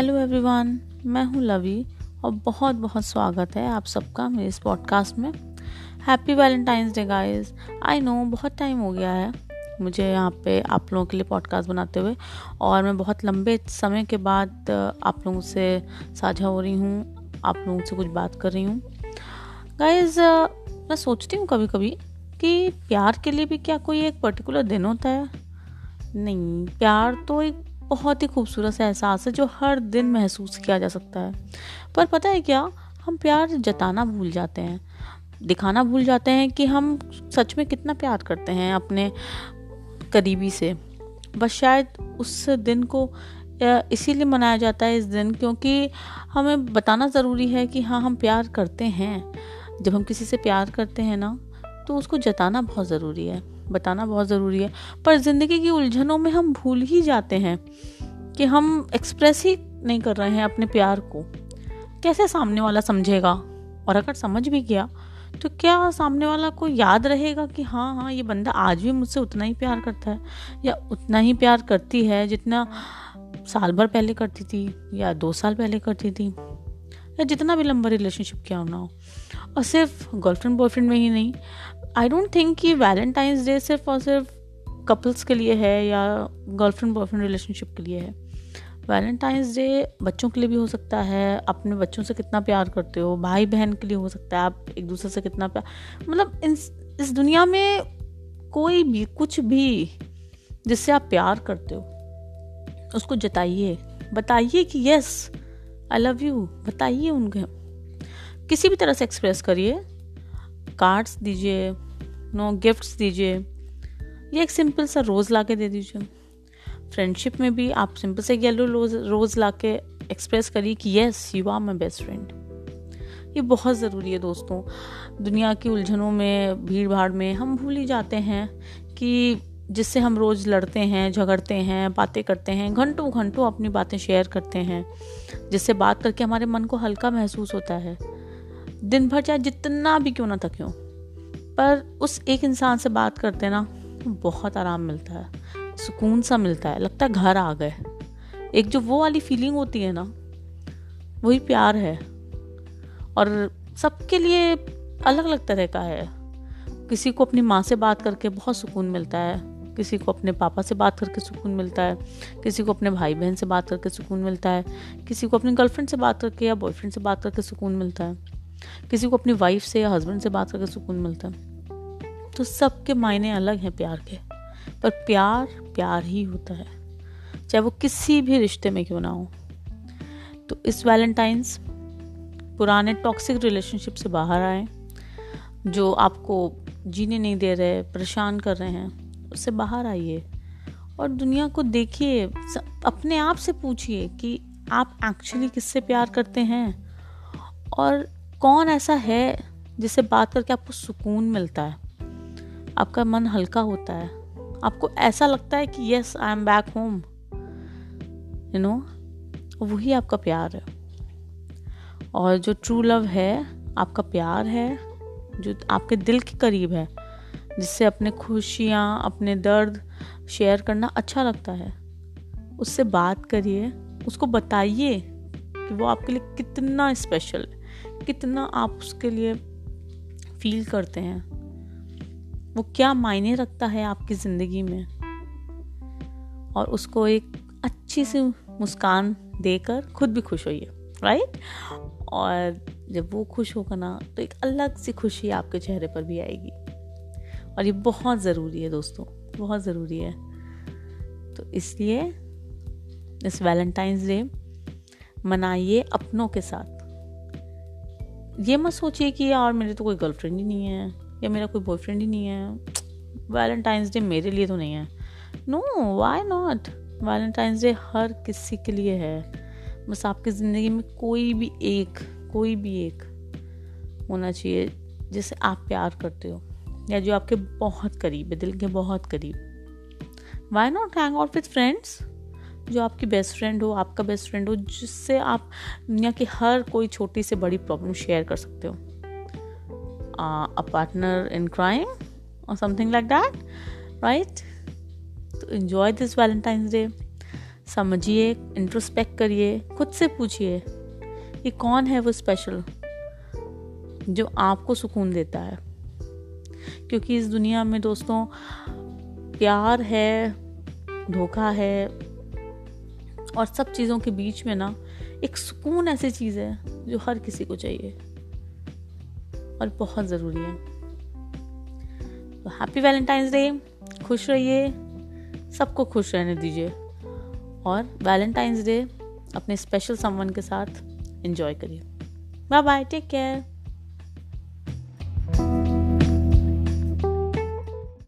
Hello everyone मैं हूँ लवी और बहुत बहुत स्वागत है आप सबका मेरे इस पॉडकास्ट में। Happy valentine's day guys I know बहुत टाइम हो गया है मुझे यहाँ पे आप लोगों के लिए पॉडकास्ट बनाते हुए और मैं बहुत लंबे समय के बाद आप लोगों से साझा हो रही हूँ, आप लोगों से कुछ बात कर रही हूँ। गाइज़ मैं सोचती हूँ कभी कभी कि प्यार के लिए भी क्या कोई एक पर्टिकुलर दिन होता है? नहीं, प्यार तो एक बहुत ही खूबसूरत सा एहसास है जो हर दिन महसूस किया जा सकता है। पर पता है क्या? हम प्यार जताना भूल जाते हैं। दिखाना भूल जाते हैं कि हम सच में कितना प्यार करते हैं अपने करीबी से। बस शायद उस दिन को इसीलिए मनाया जाता है इस दिन क्योंकि हमें बताना ज़रूरी है कि हाँ हम प्यार करते हैं। जब हम किसी से प्यार करते हैं ना तो उसको जताना बहुत ज़रूरी है। बताना बहुत ज़रूरी है। पर ज़िंदगी की उलझनों में हम भूल ही जाते हैं कि हम एक्सप्रेस ही नहीं कर रहे हैं अपने प्यार को। कैसे सामने वाला समझेगा? और अगर समझ भी गया तो क्या सामने वाला को याद रहेगा कि हाँ हाँ ये बंदा आज भी मुझसे उतना ही प्यार करता है? या उतना ही प्यार करती है जितना साल भर पहले करती थी, या दो साल पहले करती थी, या जितना भी लंबा रिलेशनशिप क्या होना हो। और सिर्फ़ गर्लफ्रेंड बॉयफ्रेंड में ही नहीं आई डोंट थिंक कि वैलेंटाइंस डे सिर्फ़ और सिर्फ़ कपल्स के लिए है या गर्लफ्रेंड बॉयफ्रेंड रिलेशनशिप के लिए है। वैलेंटाइंस डे बच्चों के लिए भी हो सकता है, अपने बच्चों से कितना प्यार करते हो भाई बहन के लिए हो सकता है, आप एक दूसरे से कितना प्यार मतलब इन इस दुनिया में कोई भी, कुछ भी जिससे आप प्यार करते हो, उसको जताइए, बताइए कि यस आई लव यू बताइए उनके, किसी भी तरह से एक्सप्रेस करिए। कार्ड्स दीजिए नो गिफ्ट्स दीजिए। या एक सिंपल सा रोज़ ला के दे दीजिए। फ्रेंडशिप में भी आप सिंपल से येलो रोज रोज़ ला के एक्सप्रेस करिए कि yes you are my best friend ये बहुत ज़रूरी है दोस्तों। दुनिया की उलझनों में भीड़ भाड़ में हम भूल ही जाते हैं कि जिससे हम रोज़ लड़ते हैं, झगड़ते हैं, बातें करते हैं घंटों घंटों अपनी बातें शेयर करते हैं, जिससे बात करके हमारे मन को हल्का महसूस होता है। दिन भर चाहे जितना भी क्यों ना थके पर उस एक इंसान से बात करते ना, बहुत आराम मिलता है, सुकून सा मिलता है, लगता है घर आ गए। एक जो वो वाली फीलिंग होती है ना, वही प्यार है। और सबके लिए अलग अलग तरह का है। किसी को अपनी माँ से बात करके बहुत सुकून मिलता है, किसी को अपने पापा से बात करके सुकून मिलता है, किसी को अपने भाई बहन से बात करके सुकून मिलता है, किसी को अपनी गर्लफ्रेंड से बात करके या बॉयफ्रेंड से बात करके सुकून मिलता है। किसी को अपनी वाइफ से या हस्बैंड से बात करके सुकून मिलता है। तो सबके मायने अलग हैं प्यार के, पर प्यार प्यार ही होता है। चाहे वो किसी भी रिश्ते में क्यों ना हो। तो इस वैलेंटाइंस पुराने टॉक्सिक रिलेशनशिप से बाहर आए, जो आपको जीने नहीं दे रहे, परेशान कर रहे हैं, उससे बाहर आइए। और दुनिया को देखिए अपने आप से पूछिए कि आप एक्चुअली किससे प्यार करते हैं? और कौन ऐसा है जिससे बात करके आपको सुकून मिलता है? आपका मन हल्का होता है। आपको ऐसा लगता है कि yes I am back home you know वही आपका प्यार है। और जो ट्रू लव है, आपका प्यार है, जो आपके दिल के करीब है, जिससे अपने खुशियाँ, अपने दर्द शेयर करना अच्छा लगता है। उससे बात करिए, उसको बताइए कि वो आपके लिए कितना स्पेशल है। कितना आप उसके लिए फील करते हैं? वो क्या मायने रखता है आपकी ज़िंदगी में? और उसको एक अच्छी सी मुस्कान देकर खुद भी खुश होइए राइट और जब वो खुश होगा ना तो एक अलग सी खुशी आपके चेहरे पर भी आएगी। और ये बहुत ज़रूरी है दोस्तों, बहुत ज़रूरी है। तो इसलिए इस वैलेंटाइंस डे मनाइए अपनों के साथ। ये मत सोचिए कि यार मेरे तो कोई गर्लफ्रेंड ही नहीं है, या मेरा कोई बॉयफ्रेंड ही नहीं है। वैलेंटाइंस डे मेरे लिए तो नहीं है। No why not valentine's day हर किसी के लिए है। बस आपकी ज़िंदगी में कोई भी एक, कोई भी एक होना चाहिए जिसे आप प्यार करते हो, या जो आपके बहुत करीब है, दिल के बहुत करीब। Why not hang out with friends जो आपकी बेस्ट फ्रेंड हो, आपका बेस्ट फ्रेंड हो, जिससे आप दुनिया की हर कोई छोटी से बड़ी प्रॉब्लम शेयर कर सकते हो। अ पार्टनर इन क्राइम और समथिंग लाइक दैट राइट तो इन्जॉय दिस वैलेंटाइंस डे समझिए इंट्रोस्पेक्ट करिए, खुद से पूछिए, ये कौन है वो स्पेशल जो आपको सुकून देता है? क्योंकि इस दुनिया में दोस्तों, प्यार है, धोखा है और सब चीज़ों के बीच में ना एक सुकून ऐसी चीज़ है जो हर किसी को चाहिए और बहुत ज़रूरी है। तो हैप्पी वैलेंटाइंस डे खुश रहिए, सबको खुश रहने दीजिए और वैलेंटाइंस डे अपने स्पेशल समवन के साथ एंजॉय करिए। Bye bye take care